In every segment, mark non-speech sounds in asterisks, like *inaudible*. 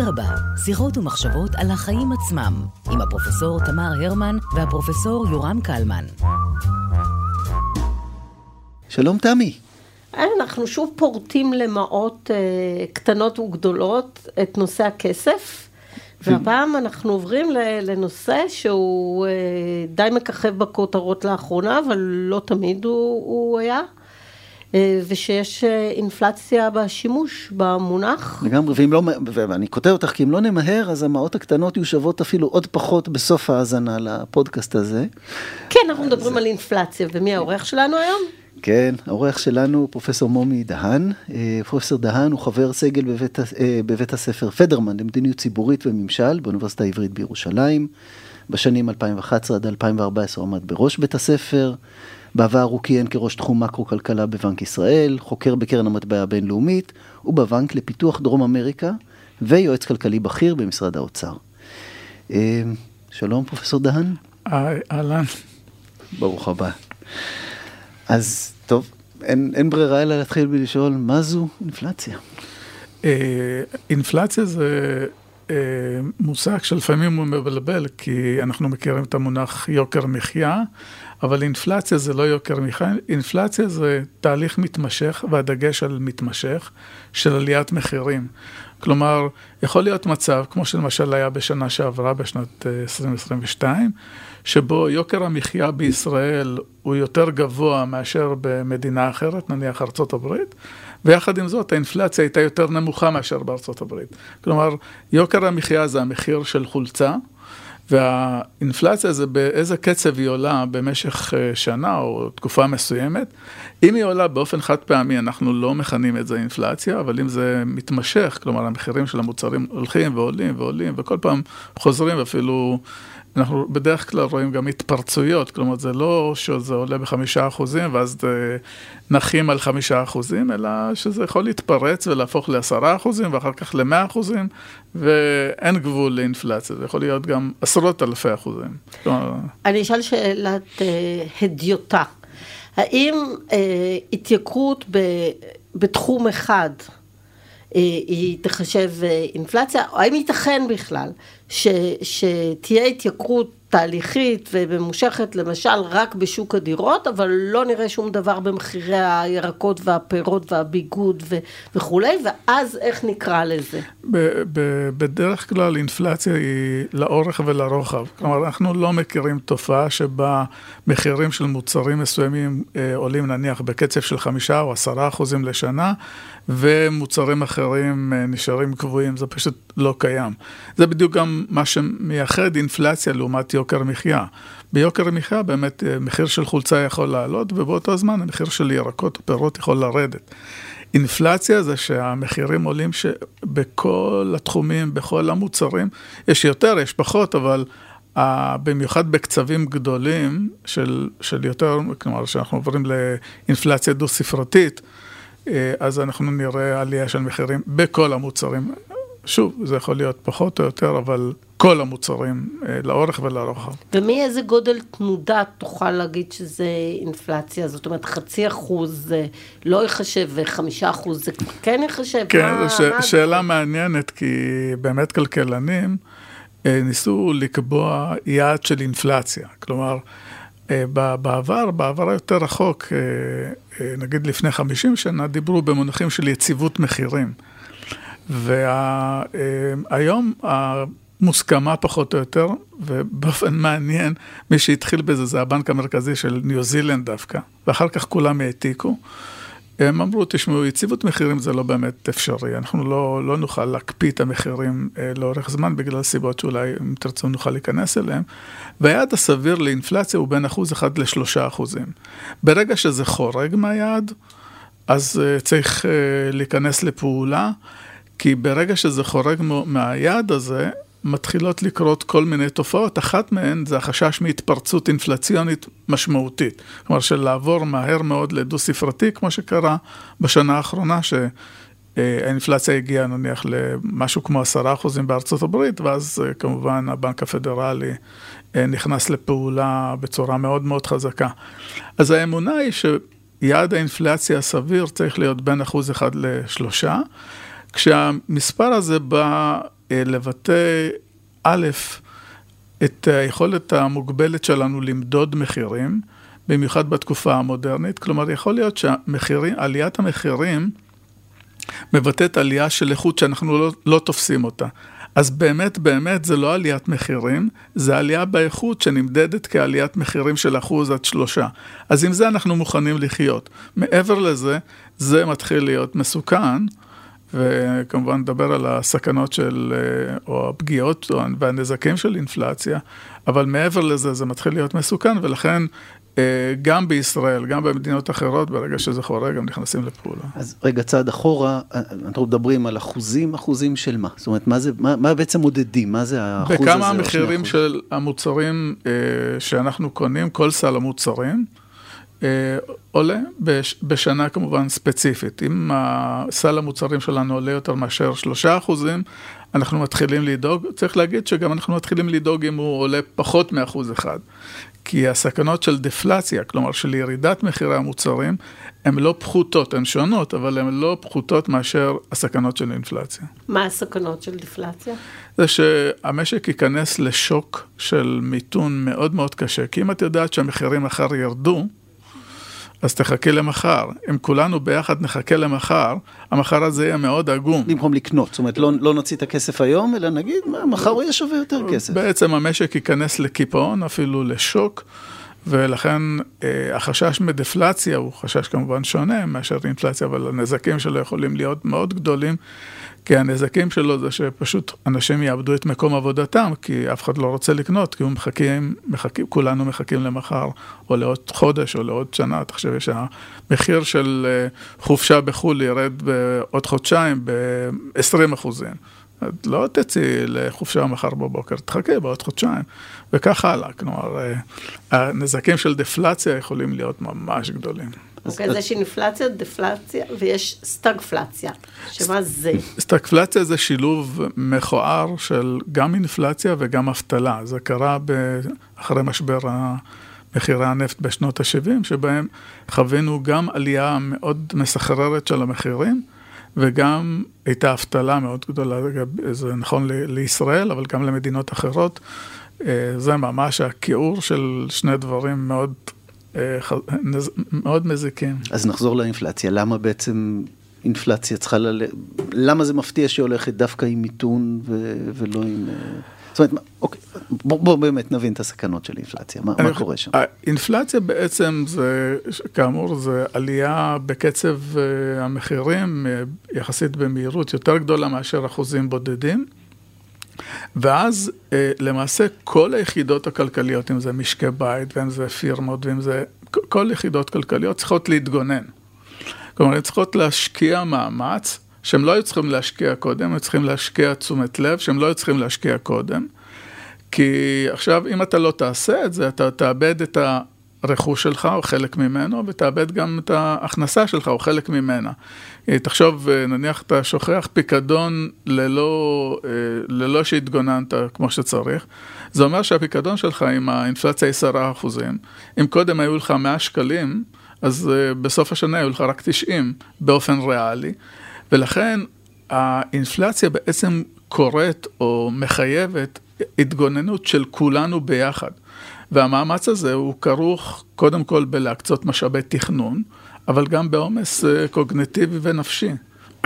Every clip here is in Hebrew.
אדרבה, שיחות ומחשבות על החיים עצמם, עם הפרופסור תמר הרמן והפרופסור יורם קלמן. שלום תמי. אנחנו שוב פורטים למעות אה, קטנות וגדולות את נושא הכסף, והפעם אנחנו עוברים לנושא שהוא אה, די מככב בכותרות לאחרונה, אבל לא תמיד הוא, הוא היה. אה, ושיש אה, אינפלציה בשימוש במונח. לגמרי, ואם לא, ואני כותב אותך, כי אם לא נמהר, אז המעות הקטנות יהיו שוות אפילו עוד פחות בסוף ההאזנה לפודקאסט הזה. כן, אנחנו מדברים על אינפלציה, ומי העורך שלנו היום? כן, העורך שלנו פרופסור מומי דהן. אה, פרופסור דהן הוא חבר סגל בבית, בבית הספר פדרמן למדיניות ציבורית וממשל באוניברסיטה העברית בירושלים. בשנים 2011 עד 2014 הוא עמד בראש בית הספר. בעבר הוא כיהן כראש תחום מקרו-כלכלה בבנק ישראל, חוקר בקרן המטבע הבינלאומית ובבנק לפיתוח דרום אמריקה ויועץ כלכלי בכיר במשרד האוצר. אה, שלום פרופסור דהן. אהלן. ברוך הבא. אז טוב, אין, אין ברירה אלא להתחיל בלשאול מה זו אינפלציה. אה, אינפלציה זה אה, מושג שלפעמים הוא מבלבל, כי אנחנו מכירים את המונח יוקר מחיה, אבל אינפלציה זה לא יוקר מחיה, אינפלציה זה תהליך מתמשך, והדגש על מתמשך, של עליית מחירים. כלומר, יכול להיות מצב, כמו שלמשל היה בשנה שעברה, בשנת 2022, אה, שבו יוקר המחיה בישראל הוא יותר גבוה מאשר במדינה אחרת, נניח ארצות הברית, ויחד עם זאת האינפלציה הייתה יותר נמוכה מאשר בארצות הברית. כלומר, יוקר המחיה זה המחיר של חולצה. והאינפלציה זה באיזה קצב היא עולה במשך אה, שנה או תקופה מסוימת. אם היא עולה באופן חד פעמי, אנחנו לא מכנים את זה אינפלציה, אבל אם זה מתמשך, כלומר המחירים של המוצרים הולכים ועולים ועולים וכל פעם חוזרים ואפילו אנחנו בדרך כלל רואים גם התפרצויות, כלומר זה לא שזה עולה בחמישה אחוזים ואז נחים על חמישה אחוזים, אלא שזה יכול להתפרץ ולהפוך לעשרה אחוזים ואחר כך למאה אחוזים, ואין גבול לאינפלציה, זה יכול להיות גם עשרות אלפי אחוזים. אני אשאל שאלת אה, הדיוטה. האם אה, התייקרות ב, בתחום אחד, אה, היא תחשב אה, אינפלציה, או האם ייתכן בכלל ש, שתהיה התייקרות תהליכית וממושכת למשל רק בשוק הדירות, אבל לא נראה שום דבר במחירי הירקות והפירות והביגוד ו- וכולי, ואז איך נקרא לזה? ב- ב- בדרך כלל אינפלציה היא לאורך ולרוחב. כלומר, אנחנו לא מכירים תופעה שבה מחירים של מוצרים מסוימים אה, עולים נניח בקצב של חמישה או עשרה אחוזים לשנה, ומוצרים אחרים אה, נשארים קבועים, זה פשוט לא קיים. זה בדיוק גם מה שמייחד אינפלציה לעומת יוקר מחיה. ביוקר המחיה באמת אה, מחיר של חולצה יכול לעלות, ובאותו זמן המחיר של ירקות ופירות יכול לרדת. אינפלציה זה שהמחירים עולים בכל התחומים, בכל המוצרים, יש יותר, יש פחות, אבל uh, במיוחד בקצבים גדולים של, של יותר, כלומר שאנחנו עוברים לאינפלציה דו-ספרתית, אז אנחנו נראה עלייה של מחירים בכל המוצרים. שוב, זה יכול להיות פחות או יותר, אבל כל המוצרים אה, לאורך ולרוחב. ומאיזה גודל תנודה תוכל להגיד שזה אינפלציה? זאת אומרת, חצי אחוז זה לא ייחשב וחמישה אחוז זה כן ייחשב? כן, מה, ש- מה שאלה זה? מעניינת, כי באמת כלכלנים אה, ניסו לקבוע יעד של אינפלציה. כלומר, אה, בעבר, בעבר היותר רחוק, נגיד לפני 50 שנה, דיברו במונחים של יציבות מחירים. והיום המוסכמה פחות או יותר, ובאופן מעניין, מי שהתחיל בזה זה הבנק המרכזי של ניו זילנד דווקא, ואחר כך כולם העתיקו. הם אמרו, תשמעו, יציבות מחירים זה לא באמת אפשרי, אנחנו לא, לא נוכל להקפיא את המחירים אה, לאורך זמן בגלל סיבות שאולי אם תרצו נוכל להיכנס אליהם, והיעד הסביר לאינפלציה הוא בין אחוז אחד לשלושה אחוזים. ברגע שזה חורג מהיעד, אז אה, צריך אה, להיכנס לפעולה. כי ברגע שזה חורג מהיעד הזה, מתחילות לקרות כל מיני תופעות, אחת מהן זה החשש מהתפרצות אינפלציונית משמעותית. כלומר, של לעבור מהר מאוד לדו-ספרתי, כמו שקרה בשנה האחרונה, שהאינפלציה הגיעה נניח למשהו כמו עשרה אחוזים בארצות הברית, ואז אה, כמובן הבנק הפדרלי אה, נכנס לפעולה בצורה מאוד מאוד חזקה. אז האמונה היא שיעד האינפלציה הסביר צריך להיות בין אחוז אחד לשלושה. כשהמספר הזה בא לבטא, א', את היכולת המוגבלת שלנו למדוד מחירים, במיוחד בתקופה המודרנית. כלומר, יכול להיות שעליית המחירים מבטאת עלייה של איכות שאנחנו לא, לא תופסים אותה. אז באמת, באמת זה לא עליית מחירים, זה עלייה באיכות שנמדדת כעליית מחירים של אחוז עד שלושה. אז עם זה אנחנו מוכנים לחיות. מעבר לזה, זה מתחיל להיות מסוכן. וכמובן נדבר על הסכנות של, אה, או הפגיעות והנזקים של אינפלציה, אבל מעבר לזה זה מתחיל להיות מסוכן, ולכן אה, גם בישראל, גם במדינות אחרות, ברגע שזה חורג, הם נכנסים לפעולה. אז רגע, צעד אחורה, אה, אנחנו מדברים על אחוזים, אחוזים של מה? זאת אומרת, מה, זה, מה, מה בעצם מודדים? מה זה האחוז הזה? בכמה המחירים של המוצרים שאנחנו קונים, כל סל המוצרים, עולה בשנה כמובן ספציפית. אם סל המוצרים שלנו עולה יותר מאשר שלושה אחוזים, אנחנו מתחילים לדאוג, צריך להגיד שגם אנחנו מתחילים לדאוג אם הוא עולה פחות מאחוז אחד. כי הסכנות של דפלציה, כלומר של ירידת מחירי המוצרים, הן לא פחותות, הן שונות, אבל הן לא פחותות מאשר הסכנות של אינפלציה. מה הסכנות של דפלציה? זה שהמשק ייכנס לשוק של מיתון מאוד מאוד קשה, כי אם את יודעת שהמחירים מחר ירדו, אז תחכה למחר. אם כולנו ביחד נחכה למחר, המחר הזה יהיה מאוד עגום. במקום לקנות, זאת אומרת, לא, לא נוציא את הכסף היום, אלא נגיד, מה, מחר הוא יהיה שווה יותר כסף. בעצם המשק ייכנס לקיפאון, אפילו לשוק, ולכן אה, החשש מדפלציה הוא חשש כמובן שונה מאשר אינפלציה, אבל הנזקים שלו יכולים להיות מאוד גדולים. כי הנזקים שלו זה שפשוט אנשים יאבדו את מקום עבודתם, כי אף אחד לא רוצה לקנות, כי הם מחכים, מחכים, כולנו מחכים למחר, או לעוד חודש, או לעוד שנה. תחשבי שהמחיר של אה, חופשה בחו"ל ירד בעוד חודשיים ב-20 אחוזים. את לא תצאי לחופשה מחר בבוקר, תחכה בעוד חודשיים, וכך הלאה. כלומר, אה, הנזקים של דפלציה יכולים להיות ממש גדולים. אוקיי, אז יש אינפלציה, דפלציה ויש סטגפלציה, שמה זה? סטגפלציה זה שילוב מכוער של גם אינפלציה וגם אבטלה. זה קרה אחרי משבר מחירי הנפט בשנות ה-70, שבהם חווינו גם עלייה מאוד מסחררת של המחירים. וגם הייתה אבטלה מאוד גדולה, זה נכון לישראל, אבל גם למדינות אחרות. אה, זה ממש הכיעור של שני דברים מאוד מאוד מזיקים. אז נחזור לאינפלציה, למה בעצם אינפלציה צריכה ל... למה זה מפתיע שהיא הולכת דווקא עם מיתון ו... ולא עם... אה, זאת אומרת, אוקיי, בוא, בוא באמת נבין את הסכנות של אינפלציה, מה, מה קורה שם? האינפלציה בעצם זה, כאמור, זה עלייה בקצב אה, המחירים יחסית במהירות יותר גדולה מאשר אחוזים בודדים. ואז אה, למעשה כל היחידות הכלכליות, אם זה משקי בית ואם זה פירמות ואם זה, כל יחידות כלכליות צריכות להתגונן. כלומר, הן צריכות להשקיע מאמץ שהם לא היו צריכים להשקיע קודם, הם צריכים להשקיע תשומת לב שהם לא היו צריכים להשקיע קודם. כי עכשיו, אם אתה לא תעשה את זה, אתה תאבד את הרכוש שלך או חלק ממנו, ותאבד גם את ההכנסה שלך או חלק ממנה. אה, תחשוב, אה, נניח אתה שוכח פיקדון ללא, אה, ללא שהתגוננת כמו שצריך, זה אומר שהפיקדון שלך עם האינפלציה היא 10 אחוזים. אם קודם היו לך 100 שקלים, אז בסוף השנה היו לך רק 90 באופן ריאלי, ולכן האינפלציה בעצם קורית או מחייבת התגוננות של כולנו ביחד. והמאמץ הזה הוא כרוך קודם כל בלהקצות משאבי תכנון, אבל גם בעומס אה, קוגנטיבי ונפשי.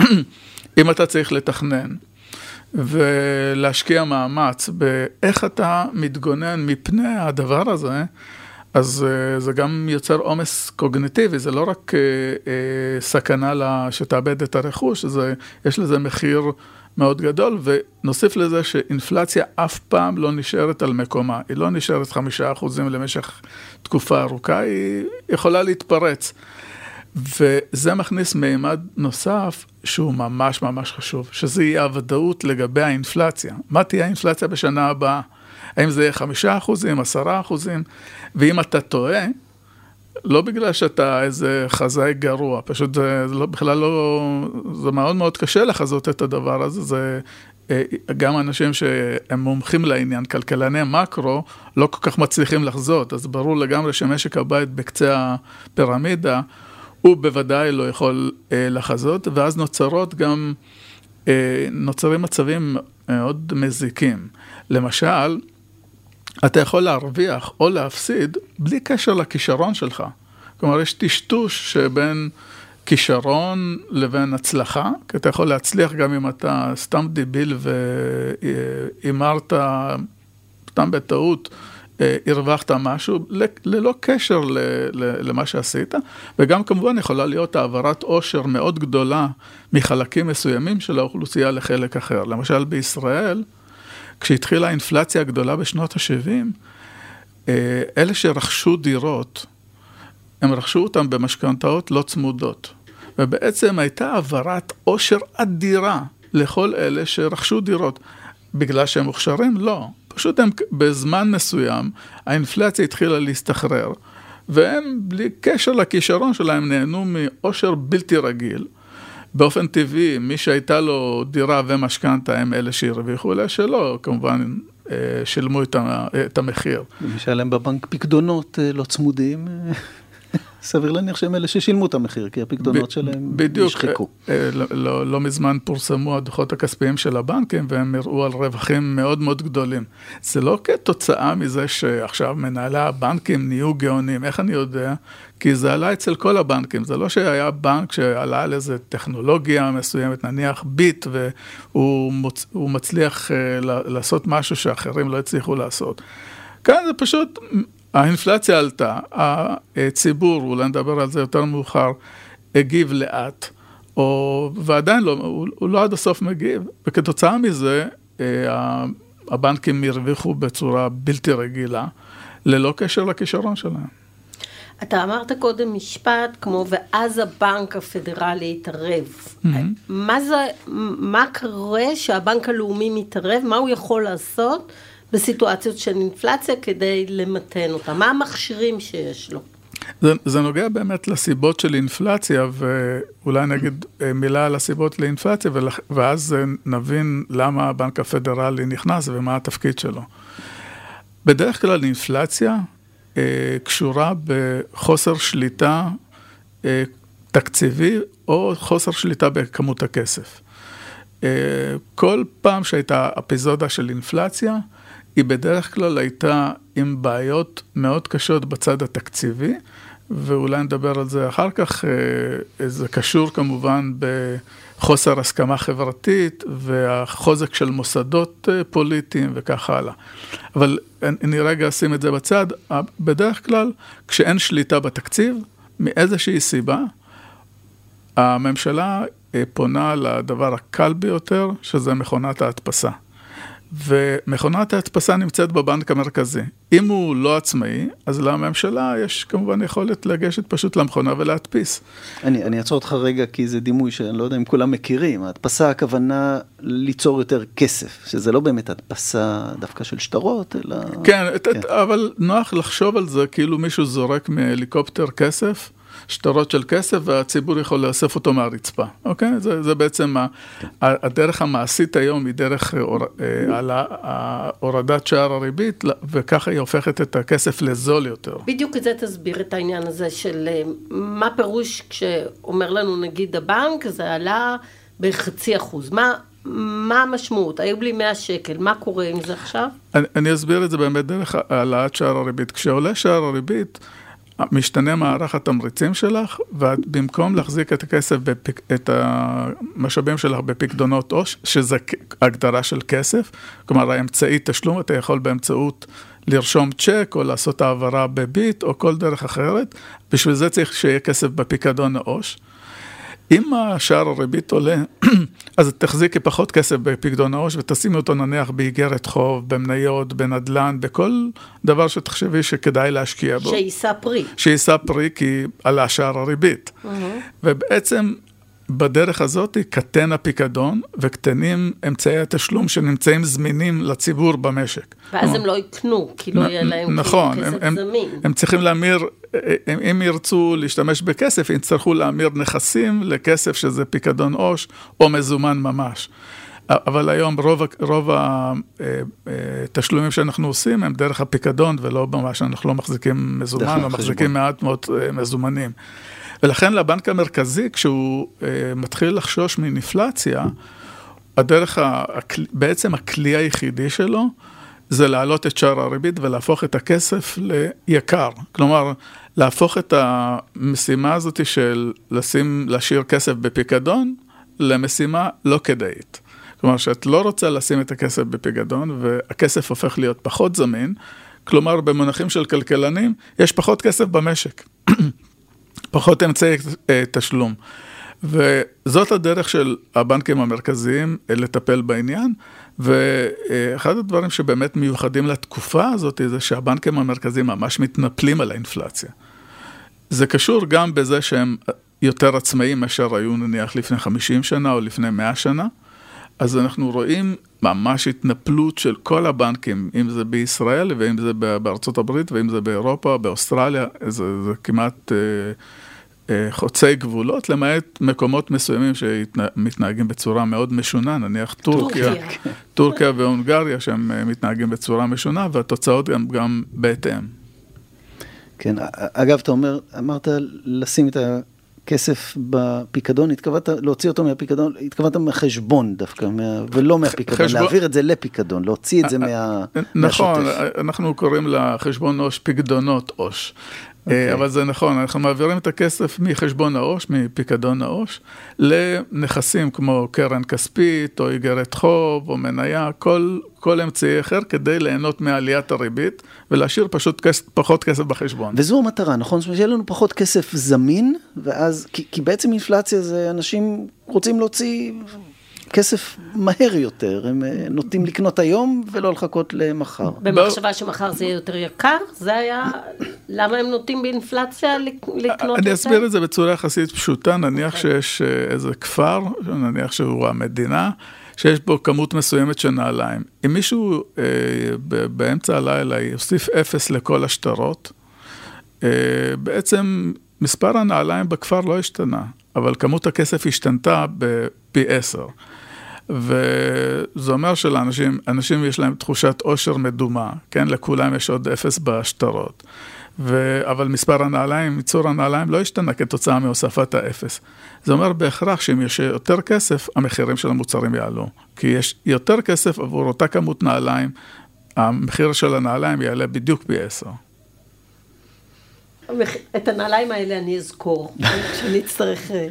*clears throat* אם אתה צריך לתכנן ולהשקיע מאמץ באיך אתה מתגונן מפני הדבר הזה, אז uh, זה גם יוצר עומס קוגנטיבי, זה לא רק uh, סכנה שתאבד את הרכוש, זה, יש לזה מחיר מאוד גדול, ונוסיף לזה שאינפלציה אף פעם לא נשארת על מקומה, היא לא נשארת חמישה אחוזים למשך תקופה ארוכה, היא יכולה להתפרץ. וזה מכניס מימד נוסף שהוא ממש ממש חשוב, שזה יהיה הוודאות לגבי האינפלציה. מה תהיה האינפלציה בשנה הבאה? האם זה יהיה חמישה אחוזים, עשרה אחוזים? ואם אתה טועה, לא בגלל שאתה איזה חזאי גרוע, פשוט זה, לא, בכלל לא, זה מאוד מאוד קשה לחזות את הדבר הזה, זה אה, גם אנשים שהם מומחים לעניין, כלכלני מקרו, לא כל כך מצליחים לחזות, אז ברור לגמרי שמשק הבית בקצה הפירמידה, הוא בוודאי לא יכול אה, לחזות, ואז נוצרות גם נוצרים מצבים מאוד מזיקים. למשל, אתה יכול להרוויח או להפסיד בלי קשר לכישרון שלך. כלומר, יש טשטוש שבין כישרון לבין הצלחה, כי אתה יכול להצליח גם אם אתה סתם דיביל והימרת, סתם בטעות, אה, הרווחת משהו, ללא קשר למה שעשית, וגם כמובן יכולה להיות העברת עושר מאוד גדולה מחלקים מסוימים של האוכלוסייה לחלק אחר. למשל בישראל, כשהתחילה האינפלציה הגדולה בשנות ה-70, אה, אלה שרכשו דירות, הם רכשו אותם במשכנתאות לא צמודות. ובעצם הייתה העברת עושר אדירה לכל אלה שרכשו דירות. בגלל שהם מוכשרים? לא. פשוט הם בזמן מסוים, האינפלציה התחילה להסתחרר, והם בלי קשר לכישרון שלהם נהנו מעושר בלתי רגיל. באופן טבעי, מי שהייתה לו דירה ומשכנתה הם אלה שהרוויחו, אלה שלא, כמובן אה, שילמו את המחיר. מי שהיה להם בבנק פקדונות אה, לא צמודים. אה, סביר להניח שהם אלה ששילמו את המחיר, כי הפקדונות שלהם נשחקו. בדיוק, לא, לא, לא מזמן פורסמו הדוחות הכספיים של הבנקים, והם הראו על רווחים מאוד מאוד גדולים. זה לא כתוצאה מזה שעכשיו מנהלי הבנקים נהיו גאונים, איך אני יודע? כי זה עלה אצל כל הבנקים, זה לא שהיה בנק שעלה על איזה טכנולוגיה מסוימת, נניח ביט, והוא מוצ... מצליח לעשות משהו שאחרים לא הצליחו לעשות. כאן זה פשוט האינפלציה עלתה, הציבור, אולי נדבר על זה יותר מאוחר, הגיב לאט, או, ועדיין לא, הוא, הוא לא עד הסוף מגיב, וכתוצאה מזה אה, הבנקים הרוויחו בצורה בלתי רגילה, ללא קשר לכישרון שלהם. אתה אמרת קודם משפט כמו, ואז הבנק הפדרלי התערב. Mm-hmm. מה זה, מה קורה שהבנק הלאומי מתערב? מה הוא יכול לעשות? בסיטואציות של אינפלציה כדי למתן אותה? מה המכשירים שיש לו? זה, זה נוגע באמת לסיבות של אינפלציה, ואולי נגיד אה, מילה על הסיבות לאינפלציה, ואז אה, נבין למה הבנק הפדרלי נכנס ומה התפקיד שלו. בדרך כלל אינפלציה אה, קשורה בחוסר שליטה אה, תקציבי או חוסר שליטה בכמות הכסף. אה, כל פעם שהייתה אפיזודה של אינפלציה, היא בדרך כלל הייתה עם בעיות מאוד קשות בצד התקציבי, ואולי נדבר על זה אחר כך, אה, זה קשור כמובן בחוסר הסכמה חברתית והחוזק של מוסדות אה, פוליטיים וכך הלאה. אבל אני רגע אשים את זה בצד, בדרך כלל כשאין שליטה בתקציב, מאיזושהי סיבה, הממשלה אה, פונה לדבר הקל ביותר, שזה מכונת ההדפסה. ומכונת ההדפסה נמצאת בבנק המרכזי. אם הוא לא עצמאי, אז לממשלה יש כמובן יכולת לגשת פשוט למכונה ולהדפיס. אני, אני אעצור אותך רגע, כי זה דימוי שאני לא יודע אם כולם מכירים. ההדפסה הכוונה ליצור יותר כסף, שזה לא באמת הדפסה דווקא של שטרות, אלא... כן, כן. אבל נוח לחשוב על זה כאילו מישהו זורק מהליקופטר כסף. שטרות של כסף והציבור יכול לאסוף אותו מהרצפה, אוקיי? זה, זה בעצם כן. הדרך המעשית היום היא דרך אה, על הורדת שער הריבית, וככה היא הופכת את הכסף לזול יותר. בדיוק את זה תסביר את העניין הזה של אה, מה פירוש כשאומר לנו נגיד הבנק, זה עלה בחצי אחוז. מה... מה המשמעות? היו בלי 100 שקל, מה קורה עם זה עכשיו? אני, אני אסביר את זה באמת דרך העלאת שער הריבית. כשעולה שער הריבית, משתנה מערך התמריצים שלך, ואת במקום להחזיק את הכסף, בפק, את המשאבים שלך בפקדונות עו"ש, שזה הגדרה של כסף, כלומר האמצעי תשלום, אתה יכול באמצעות לרשום צ'ק או לעשות העברה בביט או כל דרך אחרת, בשביל זה צריך שיהיה כסף בפיקדון העו"ש. אם השער הריבית עולה, *clears throat* אז תחזיקי פחות כסף בפקדון העו"ש ותשימי אותו נניח באיגרת חוב, במניות, בנדל"ן, בכל דבר שתחשבי שכדאי להשקיע בו. שיישא פרי. שיישא פרי כי עלה שער הריבית. Mm-hmm. ובעצם בדרך הזאת קטן הפיקדון וקטנים אמצעי התשלום שנמצאים זמינים לציבור במשק. ואז הם לא יקנו, כי לא יהיה להם נכון, כסף הם, זמין. הם צריכים להמיר, הם, אם ירצו להשתמש בכסף, יצטרכו להמיר נכסים לכסף שזה פיקדון עו"ש או מזומן ממש. אבל היום רוב, רוב התשלומים שאנחנו עושים הם דרך הפיקדון ולא ממש, אנחנו לא מחזיקים מזומן, או מחזיקים מעט מאוד אה, מזומנים. ולכן לבנק המרכזי, כשהוא אה, מתחיל לחשוש מאינפלציה, הדרך, בעצם הכלי היחידי שלו זה להעלות את שער הריבית ולהפוך את הכסף ליקר. כלומר, להפוך את המשימה הזאת של לשים, להשאיר כסף בפיקדון, למשימה לא כדאית. כלומר, שאת לא רוצה לשים את הכסף בפיקדון, והכסף הופך להיות פחות זמין, כלומר, במונחים של כלכלנים, יש פחות כסף במשק, *clears throat* פחות אמצעי אה, תשלום. וזאת הדרך של הבנקים המרכזיים אה, לטפל בעניין, ואחד הדברים שבאמת מיוחדים לתקופה הזאת, זה שהבנקים המרכזיים ממש מתנפלים על האינפלציה. זה קשור גם בזה שהם יותר עצמאים מאשר היו נניח לפני 50 שנה או לפני 100 שנה. אז אנחנו רואים ממש התנפלות של כל הבנקים, אם זה בישראל ואם זה בארצות הברית ואם זה באירופה, באוסטרליה, זה, זה כמעט אה, אה, חוצי גבולות, למעט מקומות מסוימים שמתנהגים בצורה מאוד משונה, נניח טורקיה, טורקיה, טורקיה והונגריה שהם אה, מתנהגים בצורה משונה והתוצאות גם, גם בהתאם. כן, אגב, אתה אומר, אמרת לשים את ה... כסף בפיקדון, התכוונת להוציא אותו מהפיקדון, התכוונת מהחשבון דווקא, מה, ולא מהפיקדון, חשבון... להעביר את זה לפיקדון, להוציא את זה מה, נכון, מהשוטף. אנחנו קוראים לחשבון עו"ש פיקדונות עו"ש. Okay. אה, אוקיי. אבל זה נכון, אנחנו מעבירים את הכסף מחשבון העו"ש, מפיקדון העו"ש, לנכסים כמו קרן כספית, או איגרת חוב, או מניה, כל, כל אמצעי אחר, כדי ליהנות מעליית הריבית, ולהשאיר פשוט כס, פחות כסף בחשבון. וזו המטרה, נכון? זאת אומרת, שיהיה לנו פחות כסף זמין, ואז, כי, כי בעצם אינפלציה זה אנשים רוצים להוציא כסף מהר יותר, הם אה, נוטים לקנות היום ולא לחכות למחר. במחשבה שמחר זה יהיה יותר יקר? זה היה, למה הם נוטים באינפלציה לקנות יותר? אני אסביר את זה בצורה יחסית פשוטה, נניח אוקיי. שיש אה, איזה כפר, נניח שהוא המדינה, שיש בו כמות מסוימת של נעליים. אם מישהו אה, באמצע הלילה יוסיף אפס לכל השטרות, אה, בעצם מספר הנעליים בכפר לא השתנה, אבל כמות הכסף השתנתה בפי עשר. וזה אומר שלאנשים, אנשים יש להם תחושת עושר מדומה, כן? לכולם יש עוד אפס בשטרות. ו... אבל מספר הנעליים, ייצור הנעליים לא השתנה כתוצאה מהוספת האפס. זה אומר בהכרח שאם יש יותר כסף, המחירים של המוצרים יעלו. כי יש יותר כסף עבור אותה כמות נעליים, המחיר של הנעליים יעלה בדיוק פי עשר. את הנעליים האלה אני אזכור, כשאני אצטרך... אה,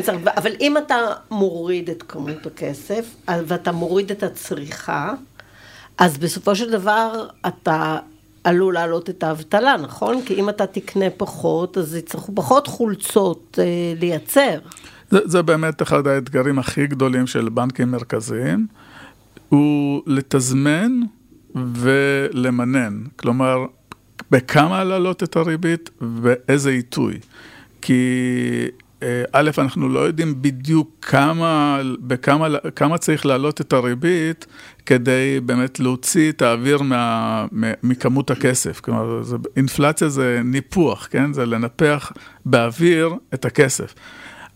צריך, אבל אם אתה מוריד את כמות הכסף, ואתה מוריד את הצריכה, אז בסופו של דבר אתה עלול להעלות את האבטלה, נכון? כי אם אתה תקנה פחות, אז יצטרכו פחות חולצות אה, לייצר. זה, זה באמת אחד האתגרים הכי גדולים של בנקים מרכזיים, הוא לתזמן ולמנן. כלומר, בכמה להעלות את הריבית ואיזה עיתוי. כי אה, א', אנחנו לא יודעים בדיוק כמה, בכמה, כמה צריך להעלות את הריבית כדי באמת להוציא את האוויר מה, מכמות הכסף. כלומר, זה, אינפלציה זה ניפוח, כן? זה לנפח באוויר את הכסף.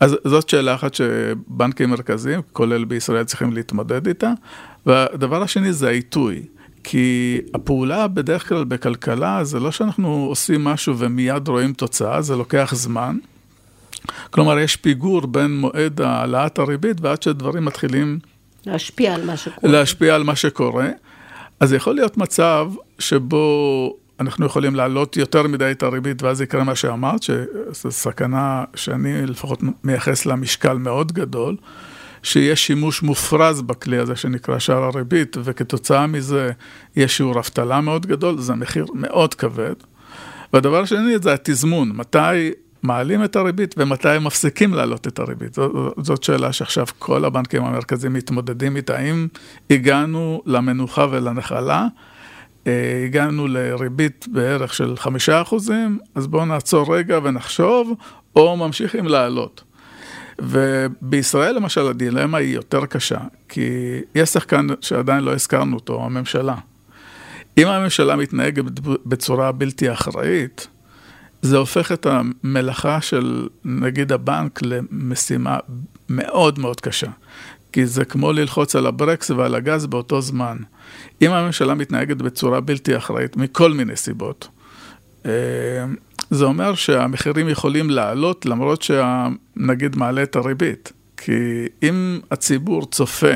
אז זאת שאלה אחת שבנקים מרכזיים, כולל בישראל, צריכים להתמודד איתה. והדבר השני זה העיתוי. כי הפעולה בדרך כלל בכלכלה זה לא שאנחנו עושים משהו ומיד רואים תוצאה, זה לוקח זמן. כלומר, יש פיגור בין מועד העלאת הריבית ועד שדברים מתחילים... להשפיע על מה שקורה. להשפיע על מה שקורה. אז יכול להיות מצב שבו אנחנו יכולים להעלות יותר מדי את הריבית ואז יקרה מה שאמרת, שזו סכנה שאני לפחות מייחס לה משקל מאוד גדול, שיש שימוש מופרז בכלי הזה שנקרא שער הריבית, וכתוצאה מזה יש שיעור אבטלה מאוד גדול, זה מחיר מאוד כבד. והדבר השני זה התזמון, מתי מעלים את הריבית ומתי מפסיקים להעלות את הריבית. זאת, זאת שאלה שעכשיו כל הבנקים המרכזיים מתמודדים איתה. האם הגענו למנוחה ולנחלה? אה, הגענו לריבית בערך של חמישה אחוזים, אז בואו נעצור רגע ונחשוב, או ממשיכים לעלות. ובישראל למשל הדילמה היא יותר קשה, כי יש שחקן שעדיין לא הזכרנו אותו, הממשלה. אם הממשלה מתנהגת בצורה בלתי אחראית, זה הופך את המלאכה של נגיד הבנק למשימה מאוד מאוד קשה. כי זה כמו ללחוץ על הברקס ועל הגז באותו זמן. אם הממשלה מתנהגת בצורה בלתי אחראית, מכל מיני סיבות, אה, זה אומר שהמחירים יכולים לעלות למרות שנגיד מעלה את הריבית. כי אם הציבור צופה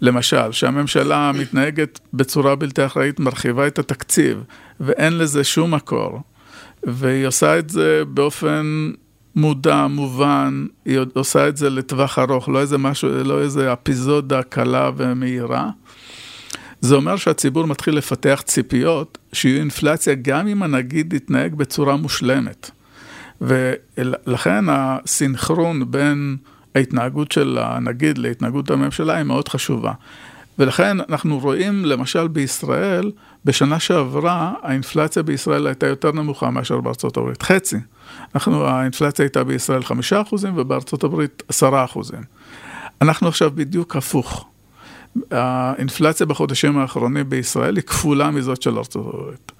למשל, שהממשלה מתנהגת בצורה בלתי אחראית, מרחיבה את התקציב, ואין לזה שום מקור, והיא עושה את זה באופן מודע, מובן, היא עושה את זה לטווח ארוך, לא איזה משהו, לא איזה אפיזודה קלה ומהירה. זה אומר שהציבור מתחיל לפתח ציפיות שיהיו אינפלציה גם אם הנגיד יתנהג בצורה מושלמת. ולכן הסינכרון בין ההתנהגות של הנגיד להתנהגות הממשלה היא מאוד חשובה. ולכן אנחנו רואים למשל בישראל, בשנה שעברה האינפלציה בישראל הייתה יותר נמוכה מאשר בארצות הברית, חצי. אנחנו, האינפלציה הייתה בישראל חמישה אחוזים ובארצות הברית עשרה אחוזים. אנחנו עכשיו בדיוק הפוך. האינפלציה בחודשים האחרונים בישראל היא כפולה מזאת של ארצות הברית.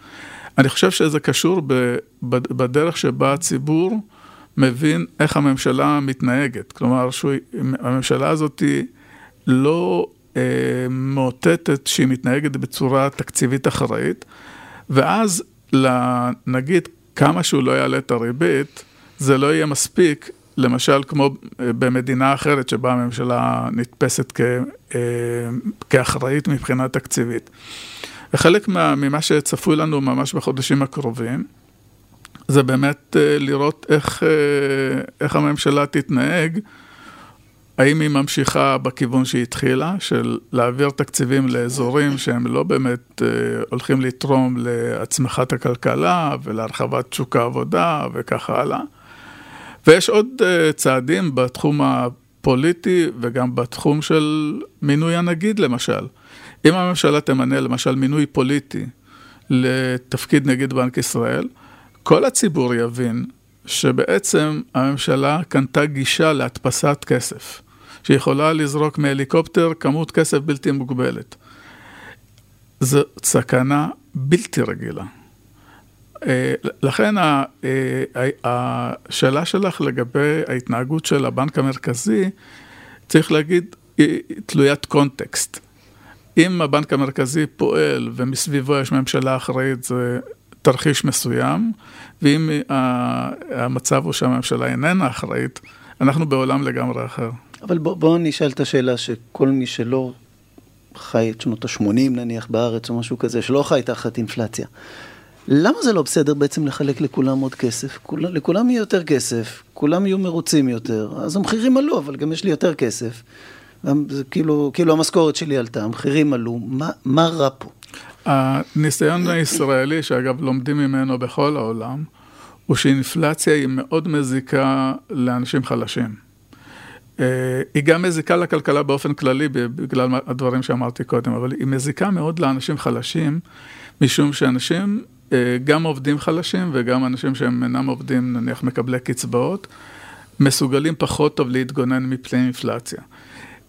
אני חושב שזה קשור בדרך שבה הציבור מבין איך הממשלה מתנהגת. כלומר, הממשלה הזאת לא אה, מאותתת שהיא מתנהגת בצורה תקציבית אחראית, ואז נגיד כמה שהוא לא יעלה את הריבית, זה לא יהיה מספיק, למשל כמו אה, במדינה אחרת שבה הממשלה נתפסת כ, כאחראית מבחינה תקציבית. וחלק ממה שצפוי לנו ממש בחודשים הקרובים, זה באמת אה, לראות איך, איך הממשלה תתנהג, האם היא ממשיכה בכיוון שהיא התחילה, של להעביר תקציבים לאזורים שהם לא באמת הולכים לתרום להצמחת הכלכלה ולהרחבת שוק העבודה וכך הלאה. ויש עוד צעדים בתחום הפוליטי וגם בתחום של מינוי הנגיד למשל. אם הממשלה תמנה למשל מינוי פוליטי לתפקיד נגיד בנק ישראל, כל הציבור יבין שבעצם הממשלה קנתה גישה להדפסת כסף, שיכולה לזרוק מהליקופטר כמות כסף בלתי מוגבלת. זו סכנה בלתי רגילה. אה, לכן אה, השאלה שלך לגבי ההתנהגות של הבנק המרכזי, צריך להגיד, היא תלוית קונטקסט. אם הבנק המרכזי פועל ומסביבו יש ממשלה אחראית, זה תרחיש מסוים, ואם המצב הוא שהממשלה איננה אחראית, אנחנו בעולם לגמרי אחר. אבל בואו בוא נשאל את השאלה שכל מי שלא חי את שנות ה-80 נניח בארץ או משהו כזה, שלא חי תחת אינפלציה. למה זה לא בסדר בעצם לחלק לכולם עוד כסף? כול, לכולם יהיה יותר כסף, כולם יהיו מרוצים יותר, אז המחירים עלו, אבל גם יש לי יותר כסף. זה כאילו, כאילו המשכורת שלי עלתה, המחירים עלו, מה, מה רע פה? הניסיון הישראלי, שאגב לומדים ממנו בכל העולם, הוא שאינפלציה היא מאוד מזיקה לאנשים חלשים. אה, היא גם מזיקה לכלכלה באופן כללי, בגלל הדברים שאמרתי קודם, אבל היא מזיקה מאוד לאנשים חלשים, משום שאנשים גם עובדים חלשים וגם אנשים שהם אינם עובדים, נניח מקבלי קצבאות, מסוגלים פחות טוב להתגונן מפני אינפלציה.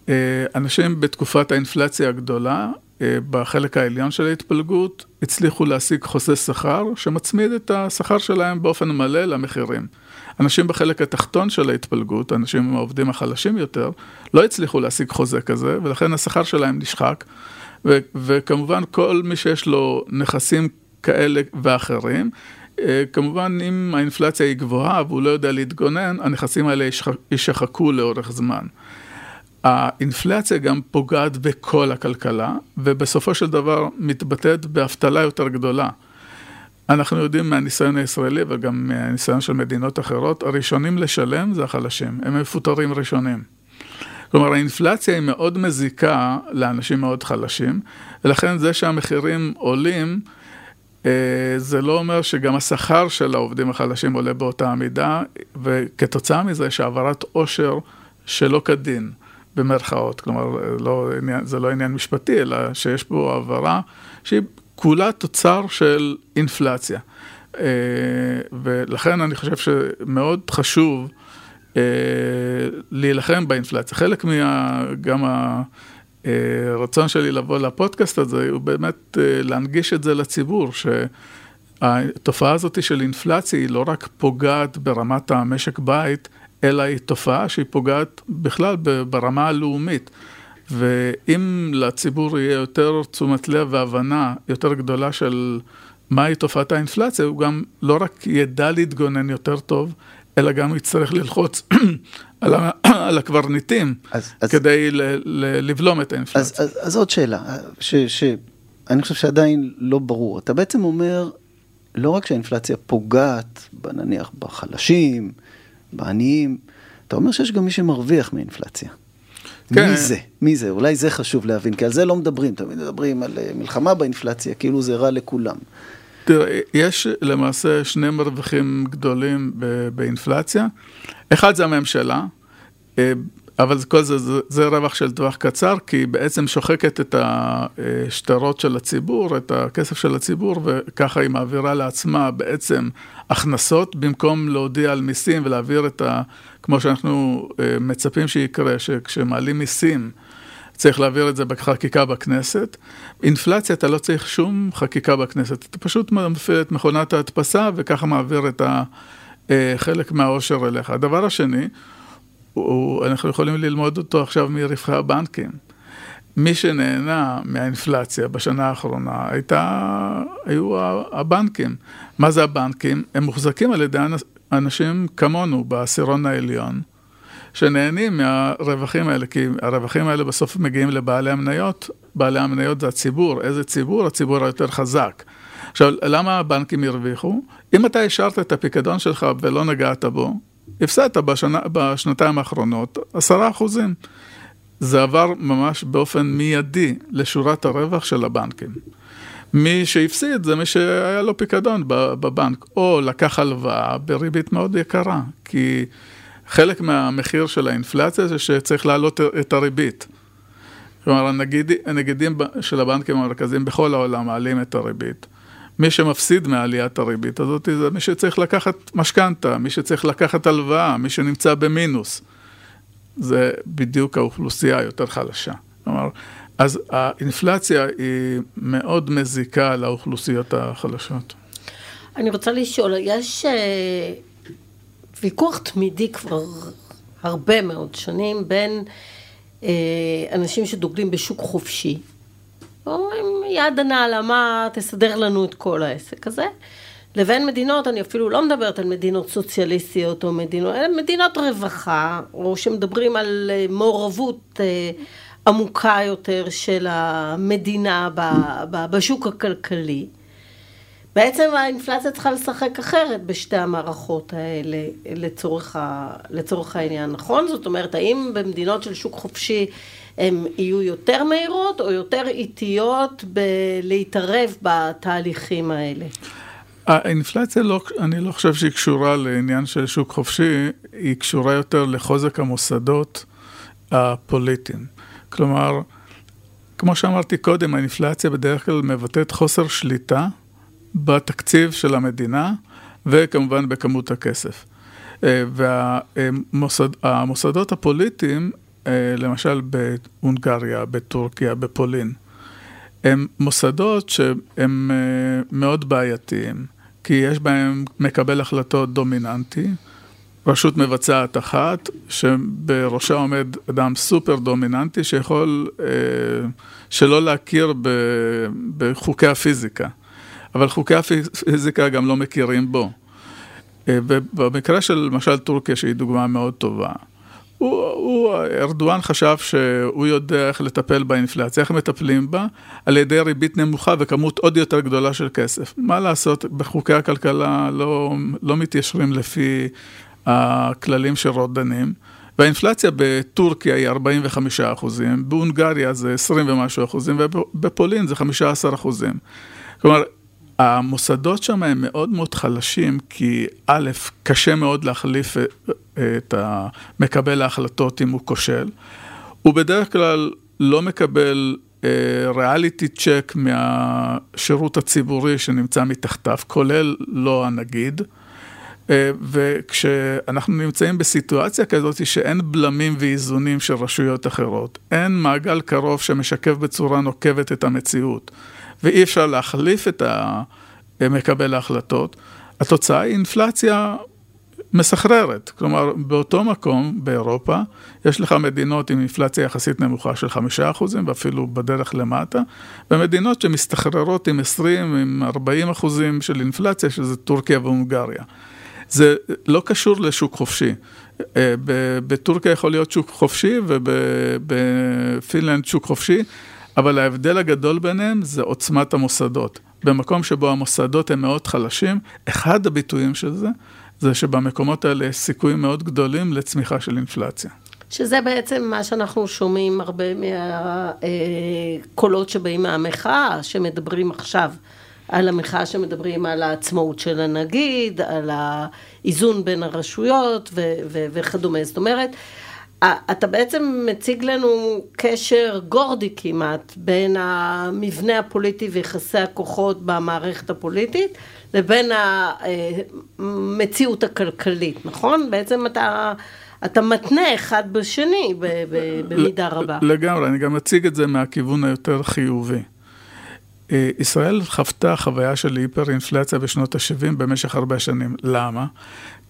אה, אנשים בתקופת האינפלציה הגדולה, אה, בחלק העליון של ההתפלגות, הצליחו להשיג חוזה שכר שמצמיד את השכר שלהם באופן מלא למחירים. אנשים בחלק התחתון של ההתפלגות, אנשים העובדים החלשים יותר, לא הצליחו להשיג חוזה כזה, ולכן השכר שלהם נשחק. ו- וכמובן כל מי שיש לו נכסים כאלה ואחרים. אה, כמובן, אם האינפלציה היא גבוהה והוא לא יודע להתגונן, הנכסים האלה יישחקו לאורך זמן. האינפלציה גם פוגעת בכל הכלכלה, ובסופו של דבר מתבטאת באבטלה יותר גדולה. אנחנו יודעים מהניסיון הישראלי וגם מהניסיון של מדינות אחרות, הראשונים לשלם זה החלשים, הם מפוטרים ראשונים. כלומר, האינפלציה היא מאוד מזיקה לאנשים מאוד חלשים, ולכן זה שהמחירים עולים, זה לא אומר שגם השכר של העובדים החלשים עולה באותה מידה, וכתוצאה מזה יש העברת עושר שלא כדין, במרכאות. כלומר, לא, זה לא עניין משפטי, אלא שיש פה העברה שהיא כולה תוצר של אינפלציה. אה, ולכן אני חושב שמאוד חשוב אה, להילחם באינפלציה. חלק מה... גם ה... הרצון שלי לבוא לפודקאסט הזה הוא באמת אה, להנגיש את זה לציבור, שהתופעה הזאת של אינפלציה היא לא רק פוגעת ברמת המשק בית, אלא היא תופעה שהיא פוגעת בכלל ברמה הלאומית. ואם לציבור יהיה יותר תשומת לב והבנה יותר גדולה של מהי תופעת האינפלציה, הוא גם לא רק ידע להתגונן יותר טוב, אלא גם יצטרך ללחוץ על, ה, *clears throat* על הקברניטים אז, כדי אז, ל, ל, לבלום את האינפלציה. אז, אז, אז עוד שאלה, שאני חושב שעדיין לא ברור. אתה בעצם אומר, לא רק שהאינפלציה פוגעת, נניח, בחלשים, בעניים, אתה אומר שיש גם מי שמרוויח מאינפלציה. כן. מי זה? מי זה? אולי זה חשוב להבין, כי על זה לא מדברים, תמיד מדברים על אה, מלחמה באינפלציה, כאילו זה רע לכולם. תראה, יש למעשה שני מרוויחים גדולים באינפלציה. אחד זה הממשלה, אה, אבל כל זה, זה, זה רווח של טווח קצר, כי היא בעצם שוחקת את השטרות של הציבור, את הכסף של הציבור, וככה היא מעבירה לעצמה בעצם הכנסות, במקום להודיע על מיסים ולהעביר את ה... כמו שאנחנו אה, מצפים שיקרה, שכשמעלים מיסים, צריך להעביר את זה בחקיקה בכנסת. אינפלציה, אתה לא צריך שום חקיקה בכנסת, אתה פשוט מפעיל את מכונת ההדפסה וככה מעביר את ה... אה, חלק מהעושר אליך. הדבר השני, הוא, אנחנו יכולים ללמוד אותו עכשיו מרווחי הבנקים. מי שנהנה מהאינפלציה בשנה האחרונה הייתה, היו הבנקים. מה זה הבנקים? הם מוחזקים על ידי אנשים כמונו בעשירון העליון, שנהנים מהרווחים האלה, כי הרווחים האלה בסוף מגיעים לבעלי המניות, בעלי המניות זה הציבור, איזה ציבור? הציבור היותר חזק. עכשיו, למה הבנקים הרוויחו? אם אתה השארת את הפיקדון שלך ולא נגעת בו, הפסדת בשנה, בשנתיים האחרונות עשרה אחוזים. זה עבר ממש באופן מיידי לשורת הרווח של הבנקים. מי שהפסיד זה מי שהיה לו פיקדון בבנק, או לקח הלוואה בריבית מאוד יקרה, כי חלק מהמחיר של האינפלציה זה שצריך להעלות את הריבית. כלומר, הנגיד, הנגידים של הבנקים המרכזיים בכל העולם מעלים את הריבית. מי שמפסיד מעליית הריבית הזאת זה מי שצריך לקחת משכנתה, מי שצריך לקחת הלוואה, מי שנמצא במינוס. זה בדיוק האוכלוסייה היותר חלשה. כלומר, אז האינפלציה היא מאוד מזיקה לאוכלוסיות החלשות. אני רוצה לשאול, יש אה, ויכוח תמידי כבר הרבה מאוד שנים בין אה, אנשים שדוגלים בשוק חופשי, אומרים יד הנעלמה תסדר לנו את כל העסק הזה, לבין מדינות, אני אפילו לא מדברת על מדינות סוציאליסטיות או מדינות, אלא מדינות רווחה, או שמדברים על אה, מעורבות עמוקה יותר של המדינה בשוק הכלכלי. בעצם האינפלציה צריכה לשחק אחרת בשתי המערכות האלה לצורך, ה, לצורך העניין, נכון? זאת אומרת, האם במדינות של שוק חופשי הן יהיו יותר מהירות או יותר איטיות בלהתערב בתהליכים האלה? האינפלציה, לא, אני לא חושב שהיא קשורה לעניין של שוק חופשי, היא קשורה יותר לחוזק המוסדות הפוליטיים. כלומר, כמו שאמרתי קודם, האינפלציה בדרך כלל מבטאת חוסר שליטה בתקציב של המדינה וכמובן בכמות הכסף. אה, והמוסדות הפוליטיים, אה, למשל בהונגריה, בטורקיה, בפולין, הם מוסדות שהם אה, מאוד בעייתיים, כי יש בהם מקבל החלטות דומיננטי, רשות מבצעת אחת, שבראשה עומד אדם סופר דומיננטי שיכול שלא להכיר בחוקי הפיזיקה, אבל חוקי הפיזיקה גם לא מכירים בו. אה, ובמקרה של למשל טורקיה, שהיא דוגמה מאוד טובה, הוא, הוא, ארדואן חשב שהוא יודע איך לטפל באינפלציה, איך מטפלים בה, על ידי ריבית נמוכה וכמות עוד יותר גדולה של כסף. מה לעשות, בחוקי הכלכלה לא, לא מתיישרים לפי הכללים שרודנים, והאינפלציה בטורקיה היא 45 אחוזים, בהונגריה זה 20 ומשהו אחוזים, ובפולין זה 15 אחוזים. כלומר, המוסדות שם הם מאוד מאוד חלשים, כי א', קשה מאוד להחליף את מקבל ההחלטות אם הוא כושל. הוא בדרך כלל לא מקבל ריאליטי uh, צ'ק מהשירות הציבורי שנמצא מתחתיו, כולל לא הנגיד. אה, וכשאנחנו נמצאים בסיטואציה כזאת שאין בלמים ואיזונים של רשויות אחרות, אין מעגל קרוב שמשקף בצורה נוקבת את המציאות, ואי אפשר להחליף את מקבל ההחלטות, התוצאה היא אינפלציה מסחררת. כלומר, באותו מקום, באירופה, יש לך מדינות עם אינפלציה יחסית נמוכה של חמישה אחוזים, ואפילו בדרך למטה, ומדינות שמסתחררות עם 20, עם 40 אחוזים של אינפלציה, שזה טורקיה והונגריה. זה לא קשור לשוק חופשי. בטורקיה יכול להיות שוק חופשי ובפינלנד שוק חופשי, אבל ההבדל הגדול ביניהם זה עוצמת המוסדות. במקום שבו המוסדות הם מאוד חלשים, אחד הביטויים של זה, זה שבמקומות האלה יש סיכויים מאוד גדולים לצמיחה של אינפלציה. שזה בעצם מה שאנחנו שומעים הרבה מהקולות שבאים מהמחאה, שמדברים עכשיו על המחאה שמדברים על העצמאות של הנגיד, על האיזון בין הרשויות ו- ו- וכדומה. זאת אומרת, אתה בעצם מציג לנו קשר גורדי כמעט בין המבנה הפוליטי ויחסי הכוחות במערכת הפוליטית לבין המציאות הכלכלית, נכון? בעצם אתה, אתה מתנה אחד בשני במידה רבה. לגמרי, אני גם מציג את זה מהכיוון היותר חיובי. אה, ישראל חוותה חוויה של היפר-אינפלציה בשנות ה-70 במשך הרבה שנים. למה?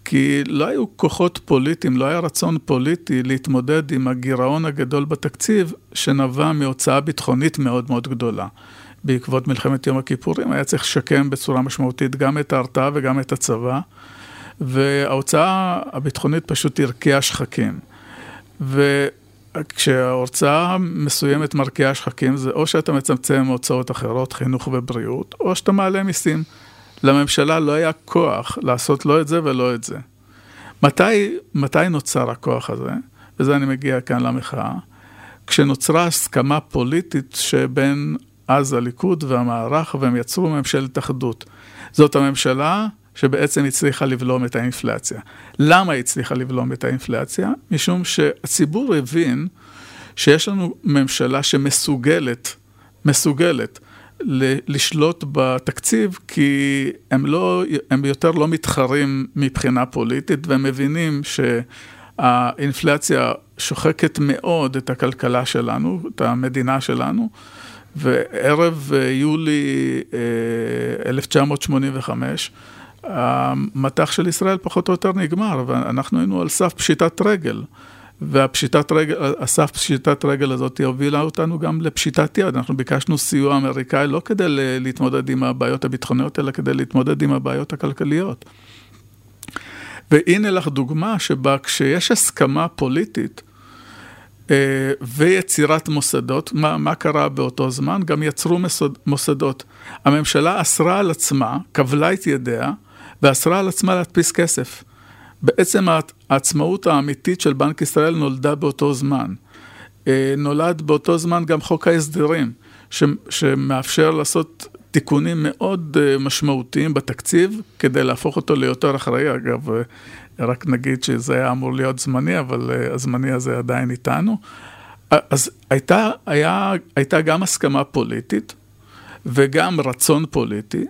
כי לא היו כוחות פוליטיים, לא היה רצון פוליטי להתמודד עם הגירעון הגדול בתקציב שנבע מהוצאה ביטחונית מאוד מאוד גדולה. בעקבות מלחמת יום הכיפורים היה צריך לשקם בצורה משמעותית גם את ההרתעה וגם את הצבא, וההוצאה הביטחונית פשוט הרקיעה שחקים. וכשההוצאה מסוימת מרקיעה שחקים, זה או שאתה מצמצם הוצאות אחרות, חינוך ובריאות, או שאתה מעלה מיסים. לממשלה לא היה כוח לעשות לא את זה ולא את זה. מתי, מתי נוצר הכוח הזה? וזה אני מגיע כאן למחאה. כשנוצרה הסכמה פוליטית שבין אז הליכוד והמערך, והם יצרו ממשלת אחדות. זאת הממשלה שבעצם הצליחה לבלום את האינפלציה. למה היא הצליחה לבלום את האינפלציה? משום שהציבור הבין שיש לנו ממשלה שמסוגלת, מסוגלת, לשלוט בתקציב, כי הם, לא, הם יותר לא מתחרים מבחינה פוליטית, והם מבינים שהאינפלציה שוחקת מאוד את הכלכלה שלנו, את המדינה שלנו, וערב יולי 1985, אה, המטח של ישראל פחות או יותר נגמר, ואנחנו היינו על סף פשיטת רגל. והפשיטת רגל, הסף פשיטת רגל הזאת הובילה אותנו גם לפשיטת יד. אנחנו ביקשנו סיוע אמריקאי לא כדי להתמודד עם הבעיות הביטחוניות, אלא כדי להתמודד עם הבעיות הכלכליות. והנה לך דוגמה שבה כשיש הסכמה פוליטית אה, ויצירת מוסדות, מה, מה קרה באותו זמן? גם יצרו מוסד, מוסדות. הממשלה אסרה על עצמה, כבלה את ידיה, ואסרה על עצמה להדפיס כסף. בעצם העצמאות האמיתית של בנק ישראל נולדה באותו זמן. אה, נולד באותו זמן גם חוק ההסדרים, שמאפשר לעשות תיקונים מאוד אה, משמעותיים בתקציב, כדי להפוך אותו ליותר אחראי. אגב, אה, רק נגיד שזה היה אמור להיות זמני, אבל הזמני הזה עדיין איתנו. אז הייתה, היה, הייתה גם הסכמה פוליטית, וגם רצון פוליטי,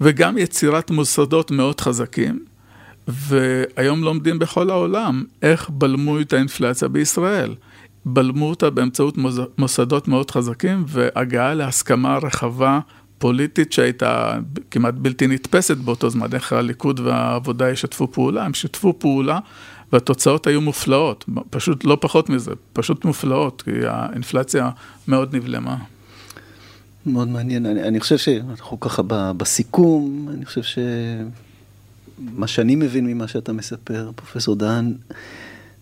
וגם יצירת מוסדות מאוד חזקים. והיום לומדים בכל העולם איך בלמו את האינפלציה בישראל. בלמו אותה באמצעות מוסדות מאוד חזקים והגעה להסכמה רחבה פוליטית שהייתה כמעט בלתי נתפסת באותו זמן, איך הליכוד והעבודה ישתפו פעולה, הם שיתפו פעולה והתוצאות היו מופלאות, פשוט לא פחות מזה, פשוט מופלאות, כי האינפלציה מאוד נבלמה. מאוד מעניין, אני, אני חושב שאנחנו ככה בסיכום, אני חושב ש... מה שאני מבין ממה שאתה מספר, פרופסור דהן,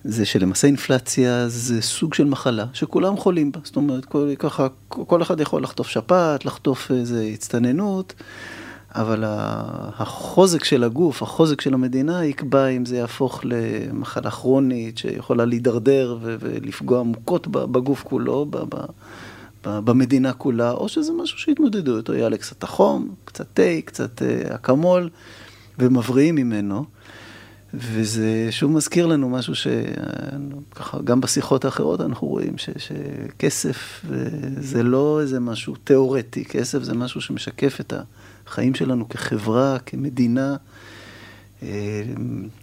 זה שלמעשה אינפלציה זה סוג של מחלה שכולם חולים בה. זאת אומרת, כל, ככה, כל אחד יכול לחטוף שפעת, לחטוף איזה הצטננות, אבל החוזק של הגוף, החוזק של המדינה, יקבע אם זה יהפוך למחלה כרונית שיכולה להידרדר ולפגוע עמוקות בגוף כולו, במדינה כולה, או שזה משהו שהתמודדו איתו, יעלה קצת החום, קצת תה, קצת אה, אקמול. ומבריאים ממנו. וזה שוב מזכיר לנו משהו שככה, גם בשיחות האחרות אנחנו רואים ש, שכסף זה לא איזה משהו תיאורטי, כסף זה משהו שמשקף את החיים שלנו כחברה, כמדינה. אה,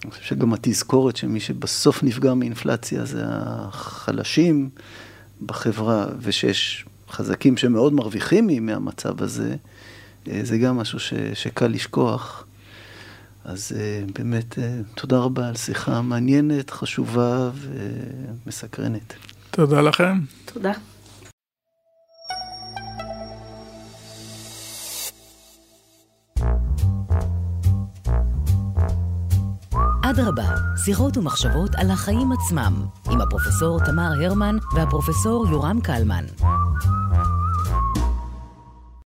אני חושב שגם התזכורת שמי שבסוף נפגע מאינפלציה זה החלשים בחברה, ושיש חזקים שמאוד מרוויחים מהמצב הזה, אה, זה גם משהו ש, שקל לשכוח. אז uh, באמת, uh, תודה רבה על שיחה מעניינת, חשובה ומסקרנת. תודה לכם. תודה. אדרבה, שיחות ומחשבות על החיים עצמם, עם הפרופסור תמר הרמן והפרופסור יורם קלמן.